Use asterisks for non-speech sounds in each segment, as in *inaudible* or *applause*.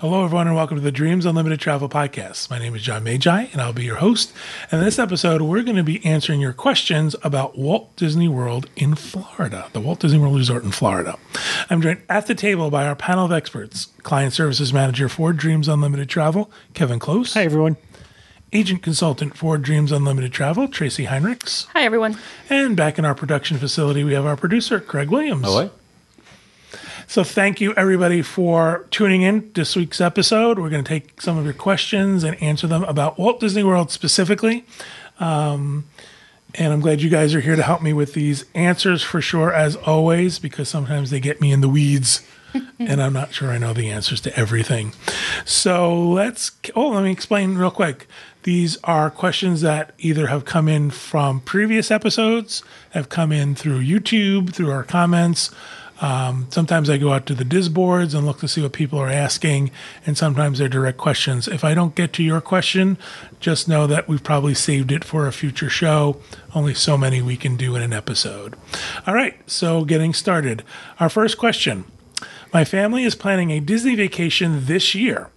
Hello, everyone, and welcome to the Dreams Unlimited Travel Podcast. My name is John Magi, and I'll be your host. And in this episode, we're going to be answering your questions about Walt Disney World in Florida, the Walt Disney World Resort in Florida. I'm joined at the table by our panel of experts Client Services Manager for Dreams Unlimited Travel, Kevin Close. Hi, everyone. Agent Consultant for Dreams Unlimited Travel, Tracy Heinrichs. Hi, everyone. And back in our production facility, we have our producer, Craig Williams. Hello. So thank you everybody for tuning in this week's episode. We're going to take some of your questions and answer them about Walt Disney World specifically. Um, and I'm glad you guys are here to help me with these answers for sure, as always, because sometimes they get me in the weeds *laughs* and I'm not sure I know the answers to everything. So let's, oh, let me explain real quick. These are questions that either have come in from previous episodes, have come in through YouTube, through our comments, um, sometimes I go out to the DISboards and look to see what people are asking, and sometimes they're direct questions. If I don't get to your question, just know that we've probably saved it for a future show. Only so many we can do in an episode. All right, so getting started. Our first question My family is planning a Disney vacation this year.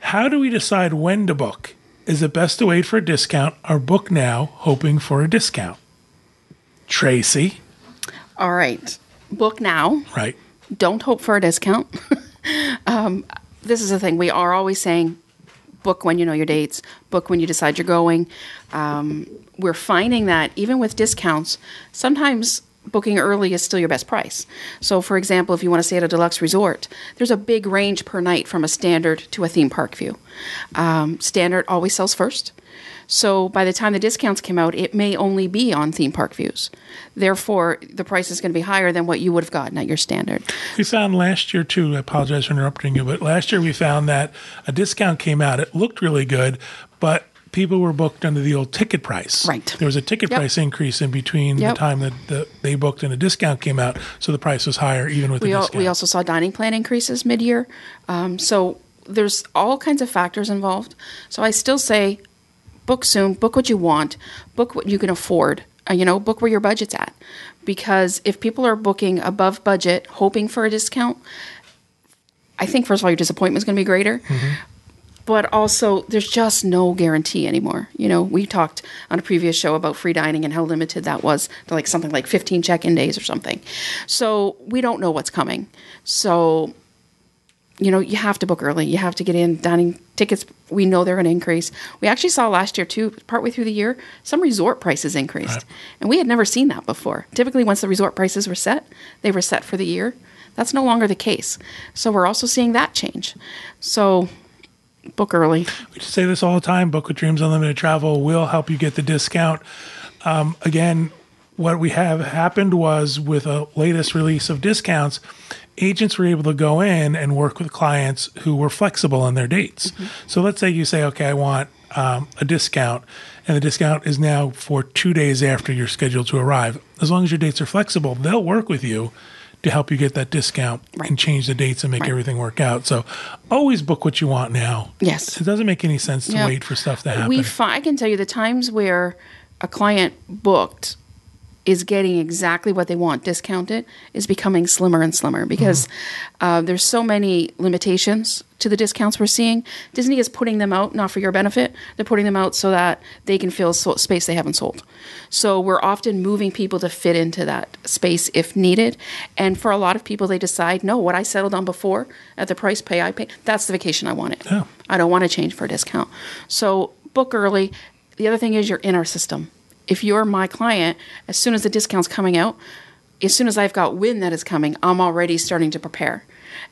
How do we decide when to book? Is it best to wait for a discount or book now, hoping for a discount? Tracy. All right. Book now. Right. Don't hope for a discount. *laughs* um, this is the thing. We are always saying book when you know your dates, book when you decide you're going. Um, we're finding that even with discounts, sometimes booking early is still your best price. So, for example, if you want to stay at a deluxe resort, there's a big range per night from a standard to a theme park view. Um, standard always sells first. So by the time the discounts came out, it may only be on theme park views. Therefore, the price is going to be higher than what you would have gotten at your standard. We found last year too. I apologize for interrupting you, but last year we found that a discount came out. It looked really good, but people were booked under the old ticket price. Right. There was a ticket yep. price increase in between yep. the time that the, they booked and a discount came out, so the price was higher even with we the al- discount. we also saw dining plan increases mid-year. Um, so there's all kinds of factors involved. So I still say book soon, book what you want, book what you can afford. Uh, you know, book where your budget's at. Because if people are booking above budget, hoping for a discount, I think first of all your disappointment is going to be greater. Mm-hmm. But also, there's just no guarantee anymore. You know, we talked on a previous show about free dining and how limited that was to like something like 15 check-in days or something. So we don't know what's coming. So you know, you have to book early. You have to get in. Dining tickets, we know they're going to increase. We actually saw last year, too, partway through the year, some resort prices increased. Right. And we had never seen that before. Typically, once the resort prices were set, they were set for the year. That's no longer the case. So we're also seeing that change. So book early. We say this all the time book with Dreams Unlimited Travel will help you get the discount. Um, again, what we have happened was with a latest release of discounts, agents were able to go in and work with clients who were flexible on their dates. Mm-hmm. So let's say you say, okay, I want um, a discount, and the discount is now for two days after you're scheduled to arrive. As long as your dates are flexible, they'll work with you to help you get that discount right. and change the dates and make right. everything work out. So always book what you want now. Yes. It doesn't make any sense to yep. wait for stuff to happen. We fi- I can tell you the times where a client booked is getting exactly what they want discounted is becoming slimmer and slimmer because mm-hmm. uh, there's so many limitations to the discounts we're seeing. Disney is putting them out not for your benefit; they're putting them out so that they can fill so- space they haven't sold. So we're often moving people to fit into that space if needed. And for a lot of people, they decide, no, what I settled on before at the price pay I pay, that's the vacation I wanted. Yeah. I don't want to change for a discount. So book early. The other thing is you're in our system if you're my client, as soon as the discount's coming out, as soon as I've got wind that is coming, I'm already starting to prepare.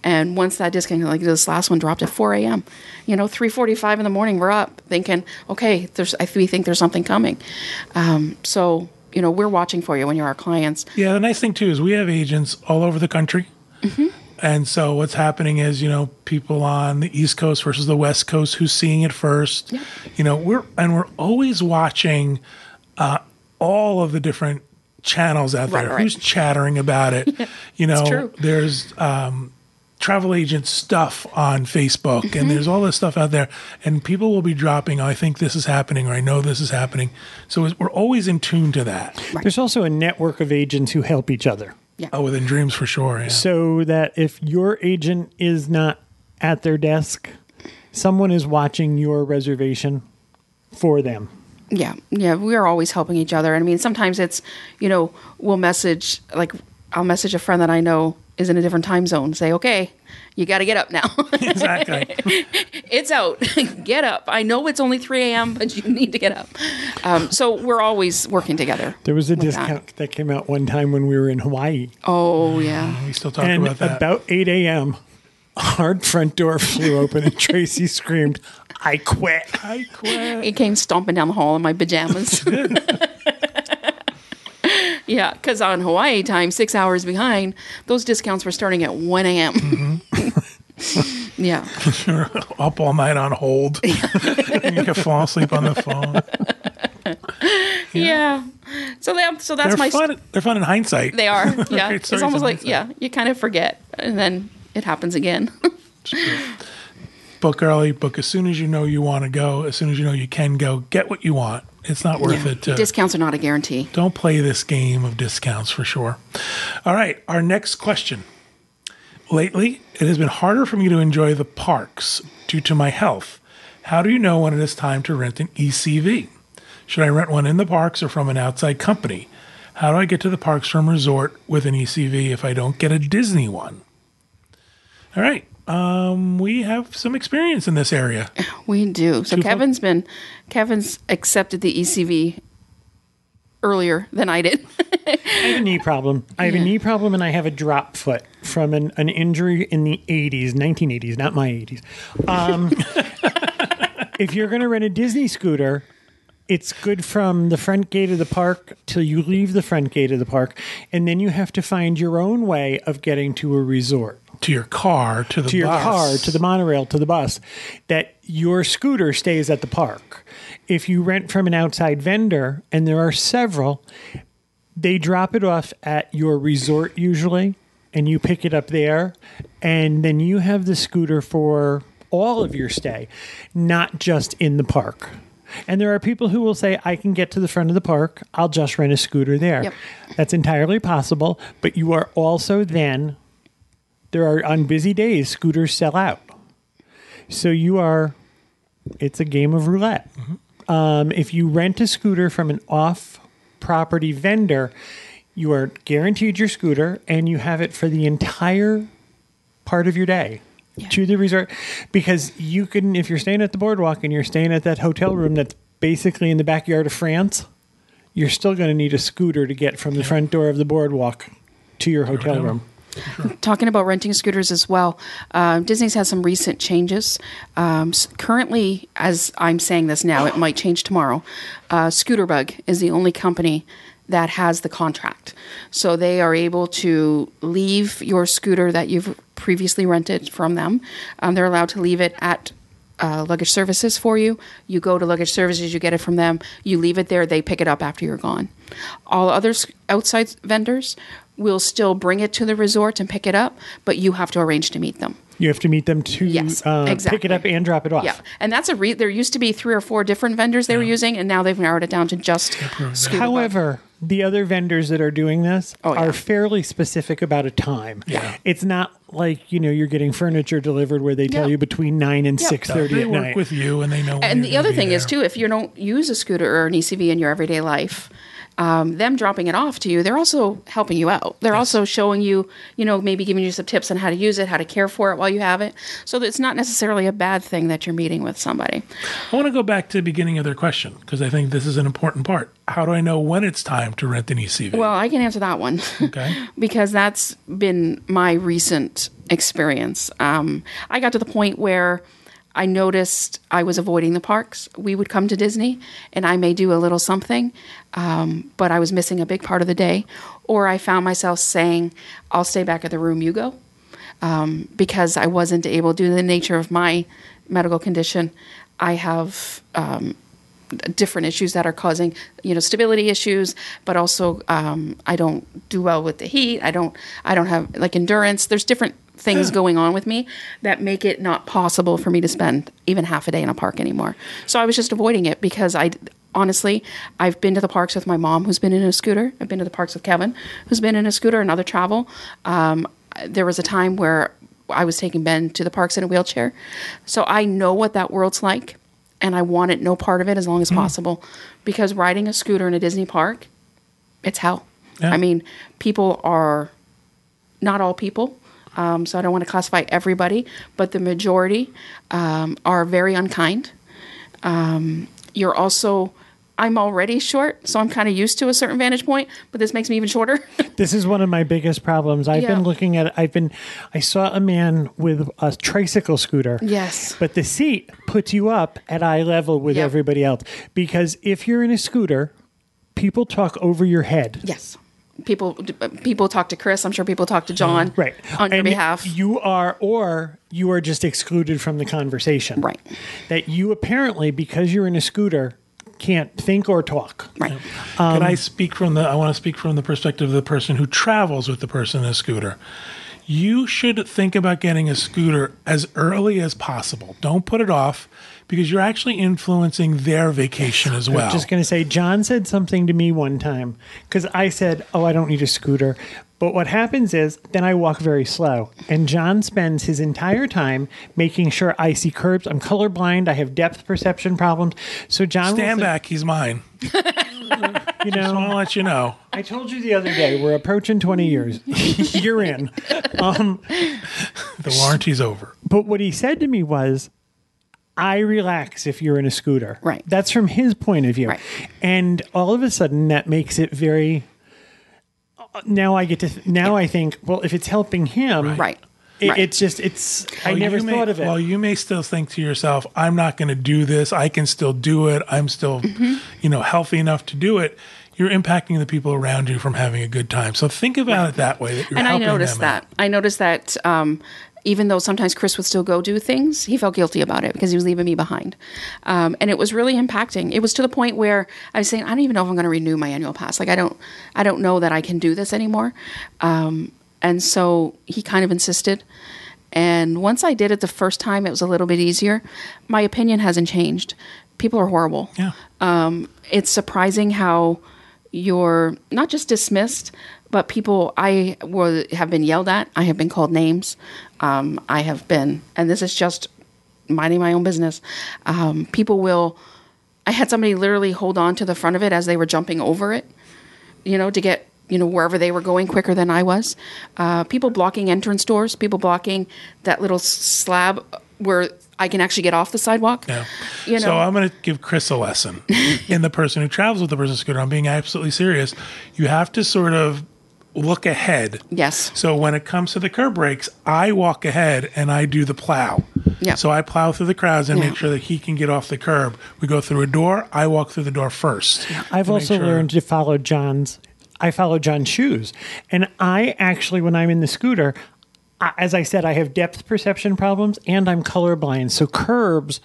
And once that discount, like this last one dropped at 4 a.m., you know, 3:45 in the morning, we're up thinking, okay, there's, we think there's something coming. Um, so, you know, we're watching for you when you're our clients. Yeah, the nice thing too is we have agents all over the country. Mm-hmm. And so what's happening is, you know, people on the East Coast versus the West Coast who's seeing it first. You know, we're and we're always watching uh, all of the different channels out there. Right, right. Who's chattering about it? *laughs* you know, there's um, travel agent stuff on Facebook, mm-hmm. and there's all this stuff out there, and people will be dropping. Oh, I think this is happening, or I know this is happening. So we're always in tune to that. Right. There's also a network of agents who help each other. Yeah. Oh, within Dreams for sure. Yeah. So that if your agent is not at their desk, someone is watching your reservation for them. Yeah, yeah, we are always helping each other. And I mean, sometimes it's, you know, we'll message, like, I'll message a friend that I know is in a different time zone, say, okay, you got to get up now. *laughs* Exactly. *laughs* it's out. *laughs* get up. I know it's only 3 a.m., but you need to get up. Um, so we're always working together. There was a with that. discount that. came out one time when we were in Hawaii. Oh, yeah. we still talk and about that. about 8 a.m., our front door flew open and Tracy screamed, I quit. I quit. He came stomping down the hall in my pajamas. *laughs* *laughs* yeah, because on Hawaii time, six hours behind, those discounts were starting at 1 a.m. Mm-hmm. *laughs* yeah. You're up all night on hold. and you can fall asleep on the phone. yeah. So that so that's They're my fun. They're fun in hindsight. they are. Yeah. Great it's almost like hindsight. yeah, you kind of forget and then it happens again. Book early. Book as soon as you know you want to go. As soon as you know you can go. Get what you want. It's not worth it to. Discounts are not a guarantee. don't play this game of discounts for sure. All right, our next question. Lately, it has been harder for me to enjoy the parks due to my health. How do you know when it is time to rent an ECV? Should I rent one in the parks or from an outside company? How do I get to the parks from resort with an ECV if I don't get a Disney one? All right, um, we have some experience in this area. We do. So Two fo- Kevin's been Kevin's accepted the ECV earlier than I did. I have a knee problem. I have Yeah. a knee problem and I have a drop foot from an, an injury in the 80s, 1980s, not my 80s. Um, *laughs* if you're going to rent a Disney scooter, it's good from the front gate of the park till you leave the front gate of the park. And then you have to find your own way of getting to a resort To your car, to the to your bus. car, to the monorail, to the bus, that your scooter stays at the park. If you rent from an outside vendor, and there are several, they drop it off at your resort usually, and you pick it up there, and then you have the scooter for all of your stay, not just in the park. And there are people who will say, I can get to the front of the park, I'll just rent a scooter there. Yep. That's entirely possible, but you are also then there are on busy days scooters sell out. So you are it's a game of roulette. Um, if you rent a scooter from an off property vendor you are guaranteed your scooter and you have it for the entire part of your day to the resort. Because you can if you're staying at the boardwalk and you're staying at that hotel room that's basically in the backyard of france you're still going to need a scooter to get from the front door of the boardwalk to your hotel hotel Talking about renting scooters as well, uh, Disney's had some recent changes. Um, currently, as I'm saying this now, it might change tomorrow. Uh, Scooterbug is the only company that has the contract, so they are able to leave your scooter that you've previously rented from them. Um, they're allowed to leave it at uh, luggage services for you. You go to luggage services, you get it from them, you leave it there, they pick it up after you're gone. All other outside vendors will still bring it to the resort and pick it up, but you have to arrange to meet them. You have to meet them to Yes, uh, pick it up and drop it off. Yeah, and that's a re- there used to be three or four different vendors they were using, and now they've narrowed it down to just. Scooterbug. However, the other vendors that are doing this Oh, yeah. are fairly specific about a time. Yeah. It's not like, you know, you're getting furniture delivered where they tell Yeah. you between 9 and Yeah. 6:30 They at work night. with you and they know. when and you're the other thing is there. too, if you don't use a scooter or an ECV in your everyday life, um, them dropping it off to you, they're also helping you out. They're also showing you, you know, maybe giving you some tips on how to use it, how to care for it while you have it. So it's not necessarily a bad thing that you're meeting with somebody. I want to go back to the beginning of their question because I think this is an important part. How do I know when it's time to rent an ECV? Well, I can answer that one. okay. *laughs* because that's been my recent experience. Um, I got to the point where I noticed I was avoiding the parks. We would come to Disney, and I may do a little something, um, but I was missing a big part of the day. Or I found myself saying, "I'll stay back at the room. You go," um, because I wasn't able, due to the nature of my medical condition. I have um, different issues that are causing you know stability issues but also um, i don't do well with the heat. I don't i don't have like endurance. There's different things going on with me that make it not possible for me to spend even half a day in a park anymore. So i was just avoiding it because i honestly i've been to the parks with my mom who's been in a scooter. I've been to the parks with kevin who's been in a scooter and other travel. Um, there was a time where I was taking Ben to the parks in a wheelchair. So I know what that world's like, and I wanted no part of it as long as possible. Because riding a scooter in a Disney park, it's hell. Yeah. I mean, people are not all people. Um, so I don't want to classify everybody, but the majority um, are very unkind. Um, you're also, I'm already short, so I'm kind of used to a certain vantage point, but this makes me even shorter. *laughs* This is one of my biggest problems. I've Yeah. been looking at I've been I saw a man with a tricycle scooter. Yes. But the seat puts you up at eye level with Yep. everybody else because if you're in a scooter, people talk over your head. yes. People people talk to Chris. I'm sure people talk to John Right. on your And behalf. You are or you are just excluded from the conversation. Right. That you apparently because you're in a scooter can't think or talk. right. Can um, I speak from the? I want to speak from the perspective of the person who travels with the person in a scooter. You should think about getting a scooter as early as possible. Don't put it off because you're actually influencing their vacation as well. Just going to say, John said something to me one time because I said, Oh, I don't need a scooter. But what happens is then I walk very slow. And John spends his entire time making sure I see curbs. I'm colorblind. I have depth perception problems. So, John, Stand say- back, he's mine. *laughs* You know, Just want to let you know. I told you the other day, we're approaching 20 years. *laughs* You're in. Um, the warranty's over. But what he said to me was, I relax if you're in a scooter. Right. That's from his point of view. Right. And all of a sudden, that makes it very. Now I get to. Now I think, well, if it's helping him, Right. it- right. it's just it's. I never you may- thought of it. Well, you may still think to yourself, "I'm not going to do this. I can still do it. I'm still, Mm-hmm. you know, healthy enough to do it." You're impacting the people around you from having a good time. So think about it that way. That you're and I helping noticed them out. that. I noticed that um, even though sometimes Chris would still go do things, he felt guilty about it because he was leaving me behind. Um, and it was really impacting. It was to the point where I was saying, I don't even know if I'm going to renew my annual pass. Like I don't, I don't know that I can do this anymore. Um, and so he kind of insisted. And once I did it the first time, it was a little bit easier. My opinion hasn't changed. People are horrible Yeah. it's surprising how you're not just dismissed, but people I were, have been yelled at. I have been called names. Um, I have been, and this is just minding my own business. Um, people will. I had somebody literally hold on to the front of it as they were jumping over it, you know, to get you know wherever they were going quicker than I was. Uh, people blocking entrance doors. People blocking that little slab where I can actually get off the sidewalk. Yeah. You so know. I'm going to give Chris a lesson. *laughs* in the person who travels with the person scooter, I'm being absolutely serious. You have to sort of look ahead. Yes. So when it comes to the curb breaks, I walk ahead and I do the plow. Yeah. So I plow through the crowds and Yeah. make sure that he can get off the curb. We go through a door. I walk through the door first. I've also sure- learned to follow John's. I follow John's shoes, and I actually, when I'm in the scooter, I- as I said, I have depth perception problems, and I'm colorblind. So curbs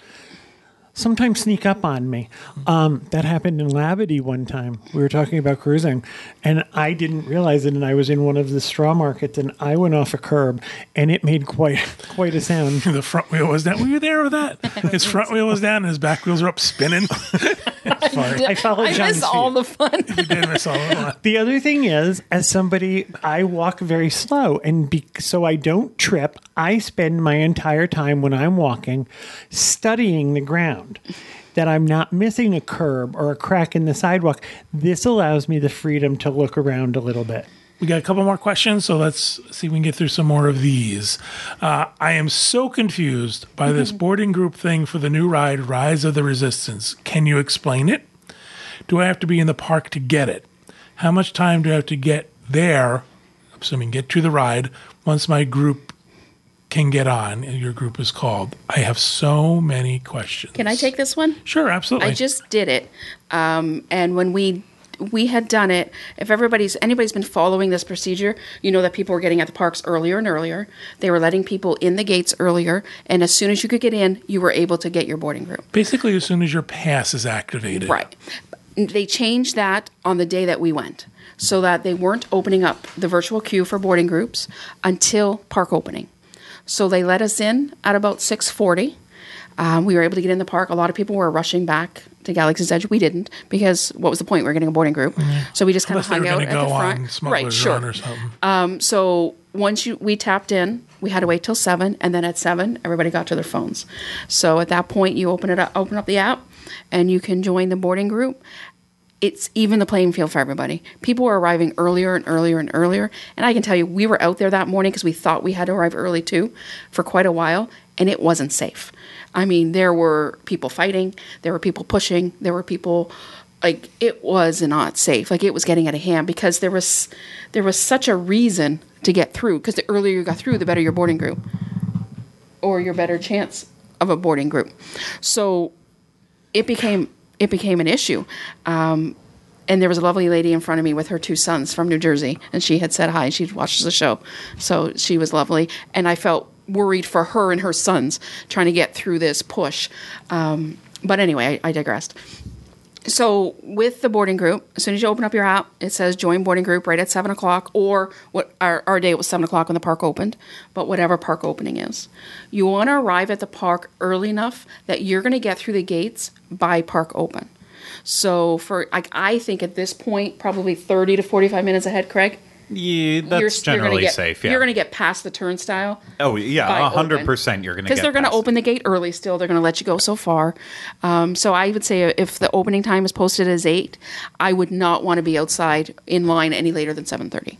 sometimes sneak up on me. Um, that happened in Labadee one time. We were talking about cruising, and I didn't realize it. And I was in one of the straw markets, and I went off a curb, and it made quite *laughs* quite a sound. *laughs* The front wheel was down. Were you there with that? *laughs* His front wheel was down and his back wheels were up spinning. it's funny. I followed I John's miss all the fun. You did miss all of that. The other thing is, as somebody, I walk very slow, and be, so I don't trip. I spend my entire time when I'm walking studying the ground, that I'm not missing a curb or a crack in the sidewalk. This allows me the freedom to look around a little bit. We got a couple more questions, so let's see if we can get through some more of these. Uh, I am so confused by this boarding group thing for the new ride, Rise of the Resistance. Can you explain it? Do I have to be in the park to get it? How much time do I have to get there, assuming get to the ride, once my group can get on, and your group is called? I have so many questions. Can I take this one? Sure, absolutely. I just did it, um, and when we we had done it, if everybody's anybody's been following this procedure, you know that people were getting at the parks earlier and earlier. They were letting people in the gates earlier, and as soon as you could get in, you were able to get your boarding group. Basically, as soon as your pass is activated. Right. They changed that on the day that we went, so that they weren't opening up the virtual queue for boarding groups until park opening. So they let us in at about six forty. Um, we were able to get in the park. A lot of people were rushing back to Galaxy's Edge. We didn't because what was the point? We were getting a boarding group, so we just kind of hung out at the front. on right, sure. Run or something. Um, so once you we tapped in, we had to wait till seven, and then at seven, everybody got to their phones. So at that point, you open it up, open up the app, and you can join the boarding group. It's even the playing field for everybody. People were arriving earlier and earlier and earlier, and I can tell you, we were out there that morning because we thought we had to arrive early too, for quite a while, and it wasn't safe. I mean, there were people fighting, there were people pushing, there were people like it was not safe. Like it was getting out of hand because there was there was such a reason to get through because the earlier you got through, the better your boarding group or your better chance of a boarding group. So it became it became an issue. Um, and there was a lovely lady in front of me with her two sons from New Jersey, and she had said hi. She watches the show, so she was lovely, and I felt worried for her and her sons trying to get through this push. Um, but anyway, I, I digressed so with the boarding group, as soon as you open up your app, it says join boarding group right at seven o'clock, or what our, our day was seven o'clock when the park opened, but whatever park opening is. You want to arrive at the park early enough that you're going to get through the gates by park open. So for like I think at this point, probably thirty to forty five minutes ahead, Craig. Yeah, that's you're, generally you're get, safe. Yeah. You're going to get past the turnstile. oh, yeah, hundred percent. You're going to because they're going to open the gate early. Still, they're going to let you go so far. Um, so I would say if the opening time is posted as eight, I would not want to be outside in line any later than seven thirty.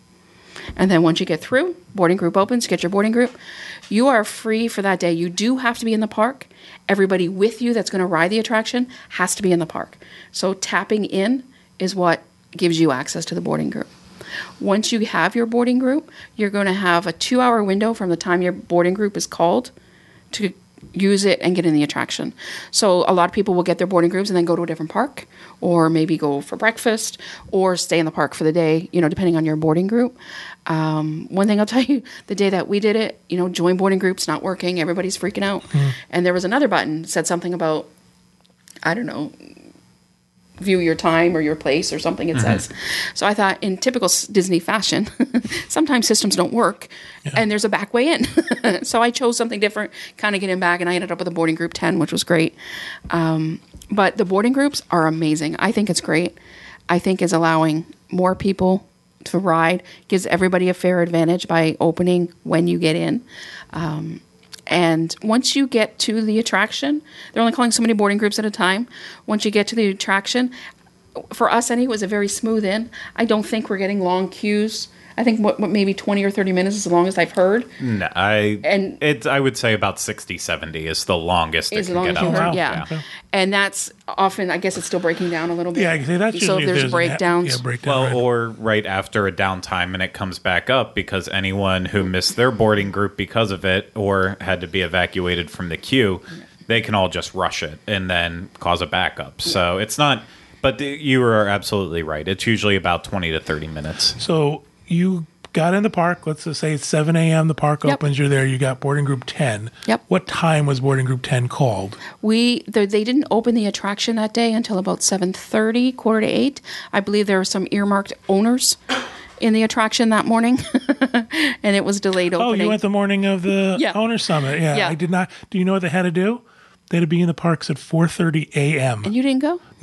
And then once you get through, boarding group opens, get your boarding group. You are free for that day. You do have to be in the park. Everybody with you that's going to ride the attraction has to be in the park. So tapping in is what gives you access to the boarding group. Once you have your boarding group, you're going to have a two hour window from the time your boarding group is called to use it and get in the attraction. So a lot of people will get their boarding groups and then go to a different park or maybe go for breakfast or stay in the park for the day, you know, depending on your boarding group. Um, one thing I'll *laughs* tell you, the day that we did it, you know, join boarding groups not working, everybody's freaking out. And there was another button said something about I don't know, view your time or your place or something it says. So I thought in typical Disney fashion, *laughs* sometimes systems don't work and there's a back way in. *laughs* so I chose something different, kind of getting in back and I ended up with a boarding group 10, which was great. Um, but the boarding groups are amazing. I think it's great. I think is allowing more people to ride, gives everybody a fair advantage by opening when you get in. Um, and once you get to the attraction, they're only calling so many boarding groups at a time. Once you get to the attraction, for us, anyway, it was a very smooth in. I don't think we're getting long queues. I think what, what maybe 20 or 30 minutes is the longest I've heard. No, I And- it's I would say about 60, 70 is the longest it Is can as long get out. heard, wow. yeah. And that's often, I guess it's still breaking down a little bit. Yeah, I say that's so usually if there's an- breakdowns. Yeah, breakdown. Well, right. or right after a downtime and it comes back up because anyone who missed their boarding group because of it or had to be evacuated from the queue, they can all just rush it and then cause a backup. So it's not, but you are absolutely right. It's usually about 20 to 30 minutes. So you got in the park. Let's just say it's 7 a.m. The park Yep. opens. You're there. You got boarding group 10. Yep. What time was boarding group 10 called? We they they didn't open the attraction that day until about seven thirty, quarter to eight. I believe there were some earmarked owners in the attraction that morning, *laughs* and it was delayed Oh, you went the morning of the Yeah. owner summit. Yeah, Yeah. I did not. Do you know what they had to do? They had to be in the parks at 4:30 a.m. and you didn't go. *laughs*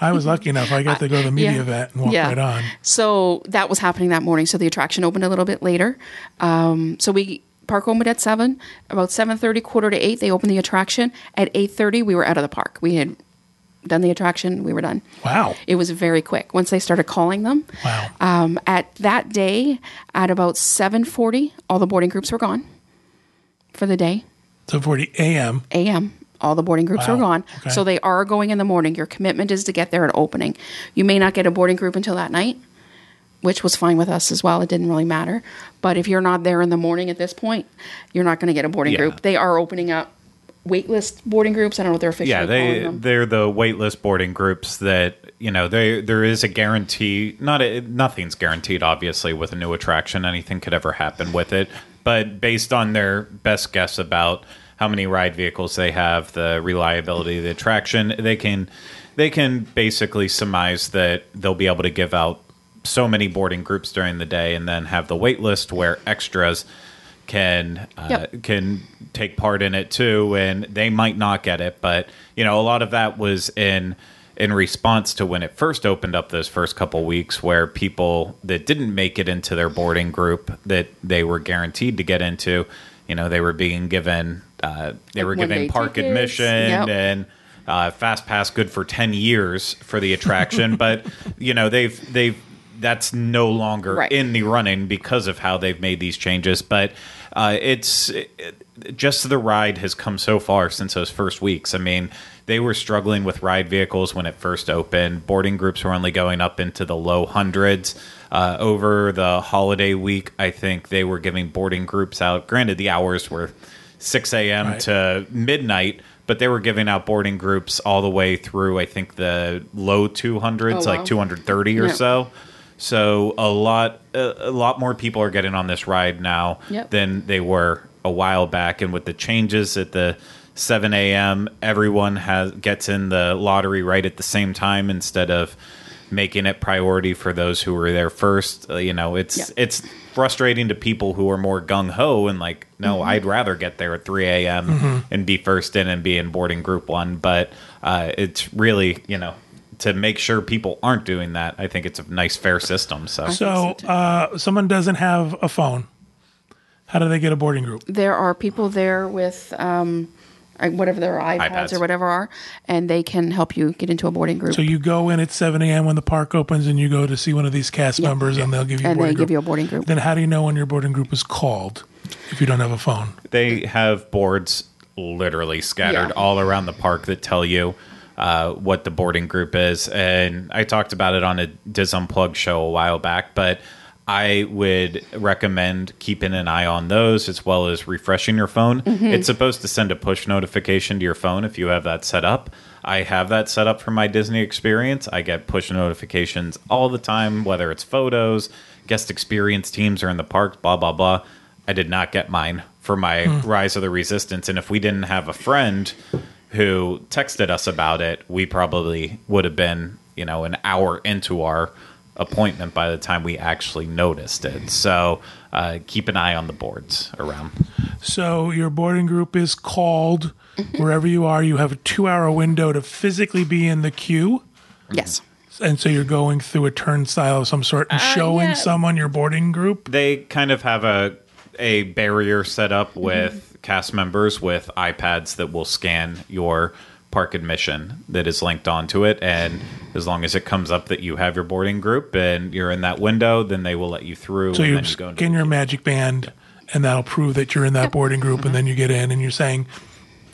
I was lucky enough. I got to go to the media Yeah. event and walk Yeah. right on. So that was happening that morning. So the attraction opened a little bit later. Um, so we park opened at seven. About seven thirty, quarter to eight, they opened the attraction. At eight thirty, we were out of the park. We had done the attraction. We were done. Wow. It was very quick once they started calling them. Wow. Um, at that day, at about seven forty, all the boarding groups were gone for the day. So 40 a.m. a.m. All the boarding groups Wow. are gone. Okay. So they are going in the morning. Your commitment is to get there at opening. You may not get a boarding group until that night, which was fine with us as well. It didn't really matter. But if you're not there in the morning at this point, you're not going to get a boarding Yeah. group. They are opening up waitlist boarding groups. I don't know what they're officially Yeah, they calling them. they're the waitlist boarding groups that you know they there is a guarantee. Not a, nothing's guaranteed, obviously, with a new attraction. Anything could ever happen with it, but based on their best guess about how many ride vehicles they have, the reliability of the attraction, they can they can basically surmise that they'll be able to give out so many boarding groups during the day, and then have the wait list where extras can uh, Yep. can take part in it too, and they might not get it. But you know, a lot of that was in in response to when it first opened up those first couple weeks where people that didn't make it into their boarding group that they were guaranteed to get into you know they were being given uh, they Like were given park tickets, admission yep. and uh, fast pass good for 10 years for the attraction *laughs* but you know they've they've that's no longer Right. in the running because of how they've made these changes but uh, it's it, just the ride has come so far since those first weeks i mean they were struggling with ride vehicles when it first opened boarding groups were only going up into the low hundreds uh, over the holiday week i think they were giving boarding groups out granted the hours were 6 a.m. Right. to midnight, but they were giving out boarding groups all the way through, I think, the low 200s, Oh, like 230 or Yeah. so. So a lot, a, a lot more people are getting on this ride now Yep. than they were a while back. And with the changes at the 7 a.m., everyone has gets in the lottery right at the same time instead of making it priority for those who were there first. Uh, you know, it's Yeah. it's frustrating to people who are more gung ho and like, no, Mm-hmm. I'd rather get there at 3 a.m. and be first in and be in boarding group one. But uh, it's really, you know, to make sure people aren't doing that. I think it's a nice, fair system. So, So, uh, someone doesn't have a phone. How do they get a boarding group? there are people there with um, whatever their iPads, iPads. or whatever are, and they can help you get into a boarding group. So you go in at 7 a.m. when the park opens, and you go to see one of these cast members, and they'll give you a and boarding they group. give you a boarding group. then how do you know when your boarding group is called if you don't have a phone? they have boards literally scattered Yeah. all around the park that tell you uh, what the boarding group is. And I talked about it on a DIS Unplugged show a while back, but I would recommend keeping an eye on those as well as refreshing your phone. Mm-hmm. It's supposed to send a push notification to your phone if you have that set up. I have that set up for my Disney experience. I get push notifications all the time, whether it's photos, guest experience teams are in the park, blah, blah, blah. I did not get mine for my hmm. Rise of the Resistance. And if we didn't have a friend who texted us about it, we probably would have been, you know, an hour into our appointment by the time we actually noticed it. So uh, keep an eye on the boards around. So your boarding group is called wherever you are. You have a two-hour window to physically be in the queue, yes. and so you're going through a turnstile of some sort and showing yeah. someone your boarding group. They kind of have a a barrier set up with cast members with iPads that will scan your park admission that is linked onto it and as long as it comes up that you have your boarding group and you're in that window then they will let you through So and you then you go into your magic band, and that'll prove that you're in that boarding group, and then you get in, and you're saying.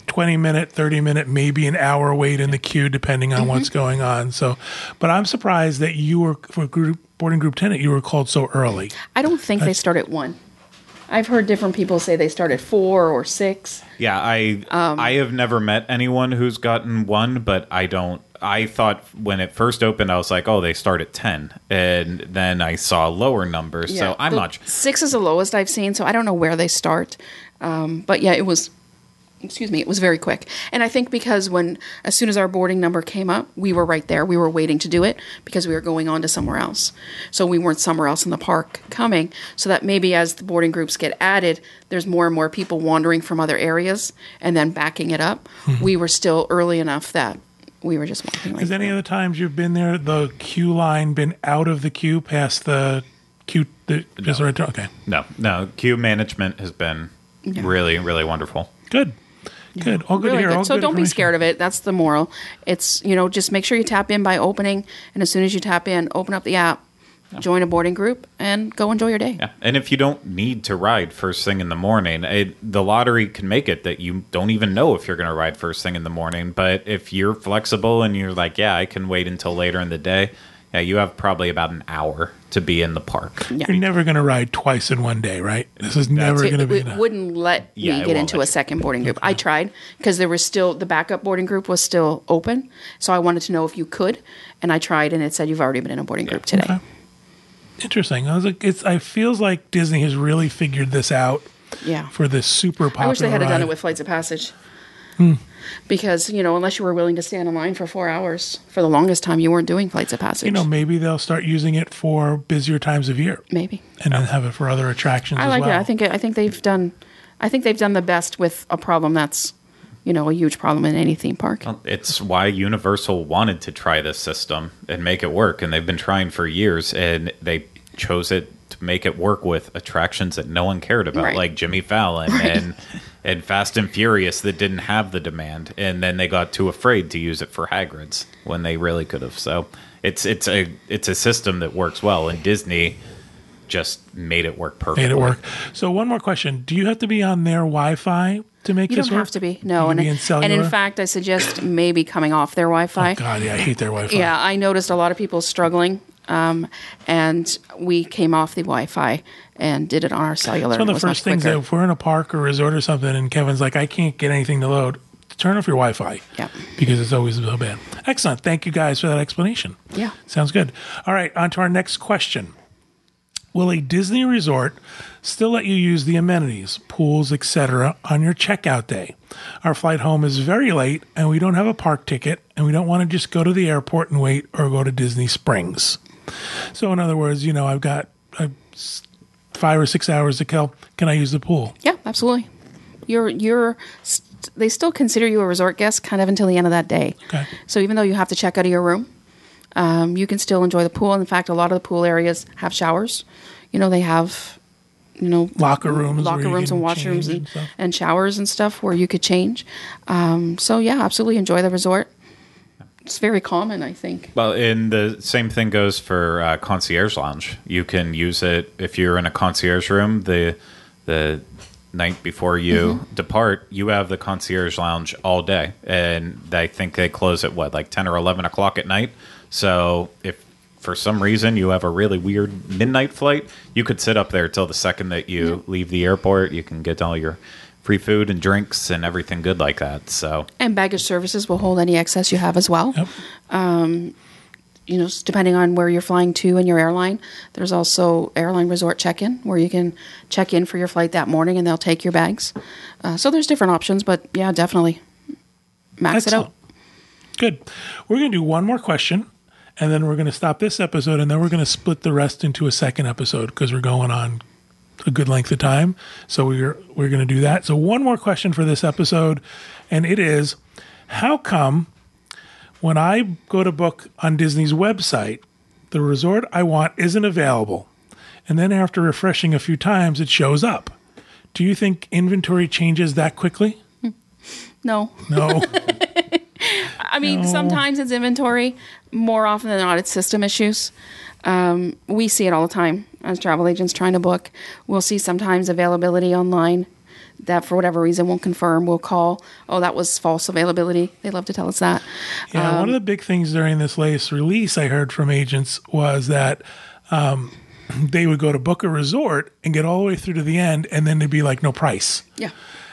20 minute, 30 minute, maybe an hour wait in the queue, depending on mm-hmm. what's going on. So, but I'm surprised that you were, for group, boarding group tenant, you were called so early. I don't think they start at one. I've heard different people say they start at four or six. Yeah, I Um, I have never met anyone who's gotten one, but I don't. I thought when it first opened, I was like, oh, they start at ten, and then I saw lower numbers. Yeah, So I'm not. Six is the lowest I've seen, so I don't know where they start. Um, but yeah, it was. Excuse me, it was very quick. And I think because when, as soon as our boarding number came up, we were right there. We were waiting to do it because we were going on to somewhere else. So we weren't somewhere else in the park coming. So that maybe as the boarding groups get added, there's more and more people wandering from other areas and then backing it up. Hmm. We were still early enough that we were just walking right Has any of the times you've been there, the queue line been out of the queue past the queue? The, just right there? Okay, No, no. Queue management has been really, really wonderful. good, good. All good really here. good. All So good don't be scared of it. That's the moral. It's you know just make sure you tap in by opening, and as soon as you tap in, open up the app, join a boarding group, and go enjoy your day. Yeah, and if you don't need to ride first thing in the morning, it, the lottery can make it that you don't even know if you're going to ride first thing in the morning. But if you're flexible and you're like, yeah, I can wait until later in the day, yeah, you have probably about an hour to be in the park. You're never going to ride twice in one day, right? This is never going to be it enough. wouldn't let Yeah, me it get into a second boarding group. I tried because there was still the backup boarding group was still open, so I wanted to know if you could, and I tried, and it said you've already been in a boarding group today. Okay. Interesting. I was like, it's. I feels like Disney has really figured this out Yeah. for this super popular. I wish they had done it with Flights of Passage. Hmm. Because you know, unless you were willing to stand in line for four hours for the longest time, you weren't doing Flights of Passage. You know, maybe they'll start using it for busier times of year, maybe. and then have it for other attractions. I as like well. it. I think I think they've done I think they've done the best with a problem that's you know, a huge problem in any theme park. It's why Universal wanted to try this system and make it work, and they've been trying for years, and they chose it to make it work with attractions that no one cared about, Right. like Jimmy Fallon and and Fast and Furious that didn't have the demand, and then they got too afraid to use it for Hagrid's when they really could have. So it's it's a it's a system that works well, and Disney just made it work perfectly. Made it work. So one more question: Do you have to be on their Wi-Fi to make You this don't work? have to be. No, and, be in and in fact, I suggest maybe coming off their Wi-Fi. Oh, God, yeah, I hate their Wi-Fi. Yeah, I noticed a lot of people struggling, um, and we came off the Wi-Fi and did it on our cellular. It's one of the first things that if we're in a park or resort or something, and Kevin's like, I can't get anything to load. Turn off your Wi-Fi. Yeah. Because it's always so bad. Excellent. Thank you guys for that explanation. Yeah. Sounds good. All right, on to our next question. Will a Disney resort still let you use the amenities, pools, etc., on your checkout day? Our flight home is very late, and we don't have a park ticket, and we don't want to just go to the airport and wait or go to Disney Springs. So, in other words, you know, I've got uh, five or six hours to kill. Can I use the pool? Yeah, absolutely. You're you're. St- they still consider you a resort guest kind of until the end of that day. Okay. So even though you have to check out of your room, um, you can still enjoy the pool. In fact, a lot of the pool areas have showers. You know, they have, you know, Locker rooms, locker rooms and washrooms and, and and showers and stuff where you could change. Um, so yeah, absolutely enjoy the resort. It's very common, I think. Well, and the same thing goes for uh, concierge lounge. You can use it if you're in a concierge room. The the night before you depart, you have the concierge lounge all day, and I think they close at what like ten or eleven o'clock at night. So if for some reason you have a really weird midnight flight, you could sit up there till the second that you leave the airport. You can get all your free food and drinks and everything good like that. So And baggage services will hold any excess you have as well. Yep. Um, you know, depending on where you're flying to and your airline, there's also airline resort check-in where you can check in for your flight that morning and they'll take your bags. Uh, so there's different options, but yeah, definitely max it out. Good. We're going to do one more question, and then we're going to stop this episode, and then we're going to split the rest into a second episode because we're going on a good length of time. So we're we're going to do that. So one more question for this episode, and it is, how come when I go to book on Disney's website, the resort I want isn't available, and then after refreshing a few times, it shows up? Do you think inventory changes that quickly? No, No. *laughs* I mean sometimes it's inventory. More often than not, it's system issues. Um, we see it all the time as travel agents trying to book. We'll see sometimes availability online that for whatever reason won't confirm. We'll call, oh, that was false availability. They love to tell us that. Yeah, Um, one of the big things during this latest release I heard from agents was that um, *clears throat* they would go to book a resort and get all the way through to the end, and then they'd be like, no price. Yeah.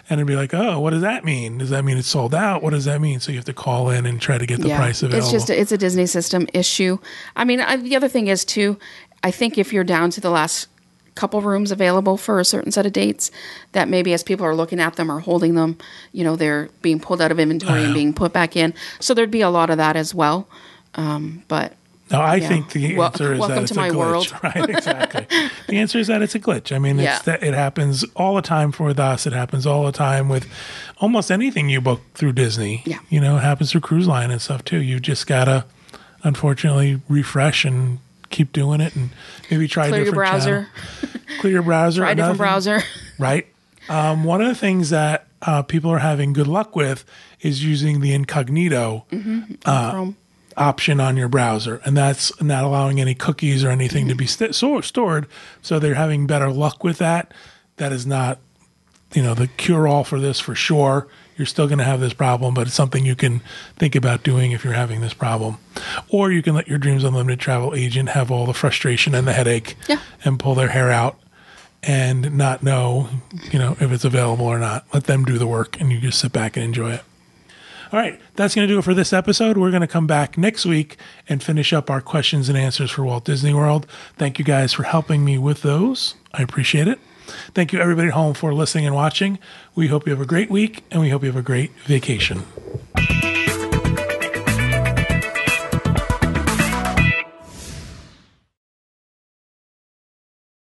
And it'd be like, oh, what does that mean? Does that mean it's sold out? What does that mean? So you have to call in and try to get the price available. It's just it's a Disney system issue. I mean, I, the other thing is too. I think if you're down to the last couple rooms available for a certain set of dates, that maybe as people are looking at them or holding them, you know, they're being pulled out of inventory and being put back in. So there'd be a lot of that as well. Um, but no, I yeah. think the answer is that it's a glitch. world. *laughs* Right, exactly. *laughs* the answer is that it's a glitch. I mean, it's Yeah. that it happens all the time for us. It happens all the time with almost anything you book through Disney. Yeah. You know, it happens through cruise line and stuff too. You just gotta, unfortunately, refresh and keep doing it, and maybe try clear a your different browser, channel. *laughs* Clear your browser. try a different browser. right? Um, one of the things that uh, people are having good luck with is using the incognito Chrome. Option on your browser, and that's not allowing any cookies or anything to be st- so stored. So they're having better luck with that. That is not, you know, the cure all for this for sure. You're still going to have this problem, but it's something you can think about doing if you're having this problem. Or you can let your Dreams Unlimited travel agent have all the frustration and the headache Yeah. and pull their hair out and not know, you know, if it's available or not. Let them do the work and you just sit back and enjoy it. All right, that's going to do it for this episode. We're going to come back next week and finish up our questions and answers for Walt Disney World. Thank you guys for helping me with those. I appreciate it. Thank you, everybody at home, for listening and watching. We hope you have a great week and we hope you have a great vacation.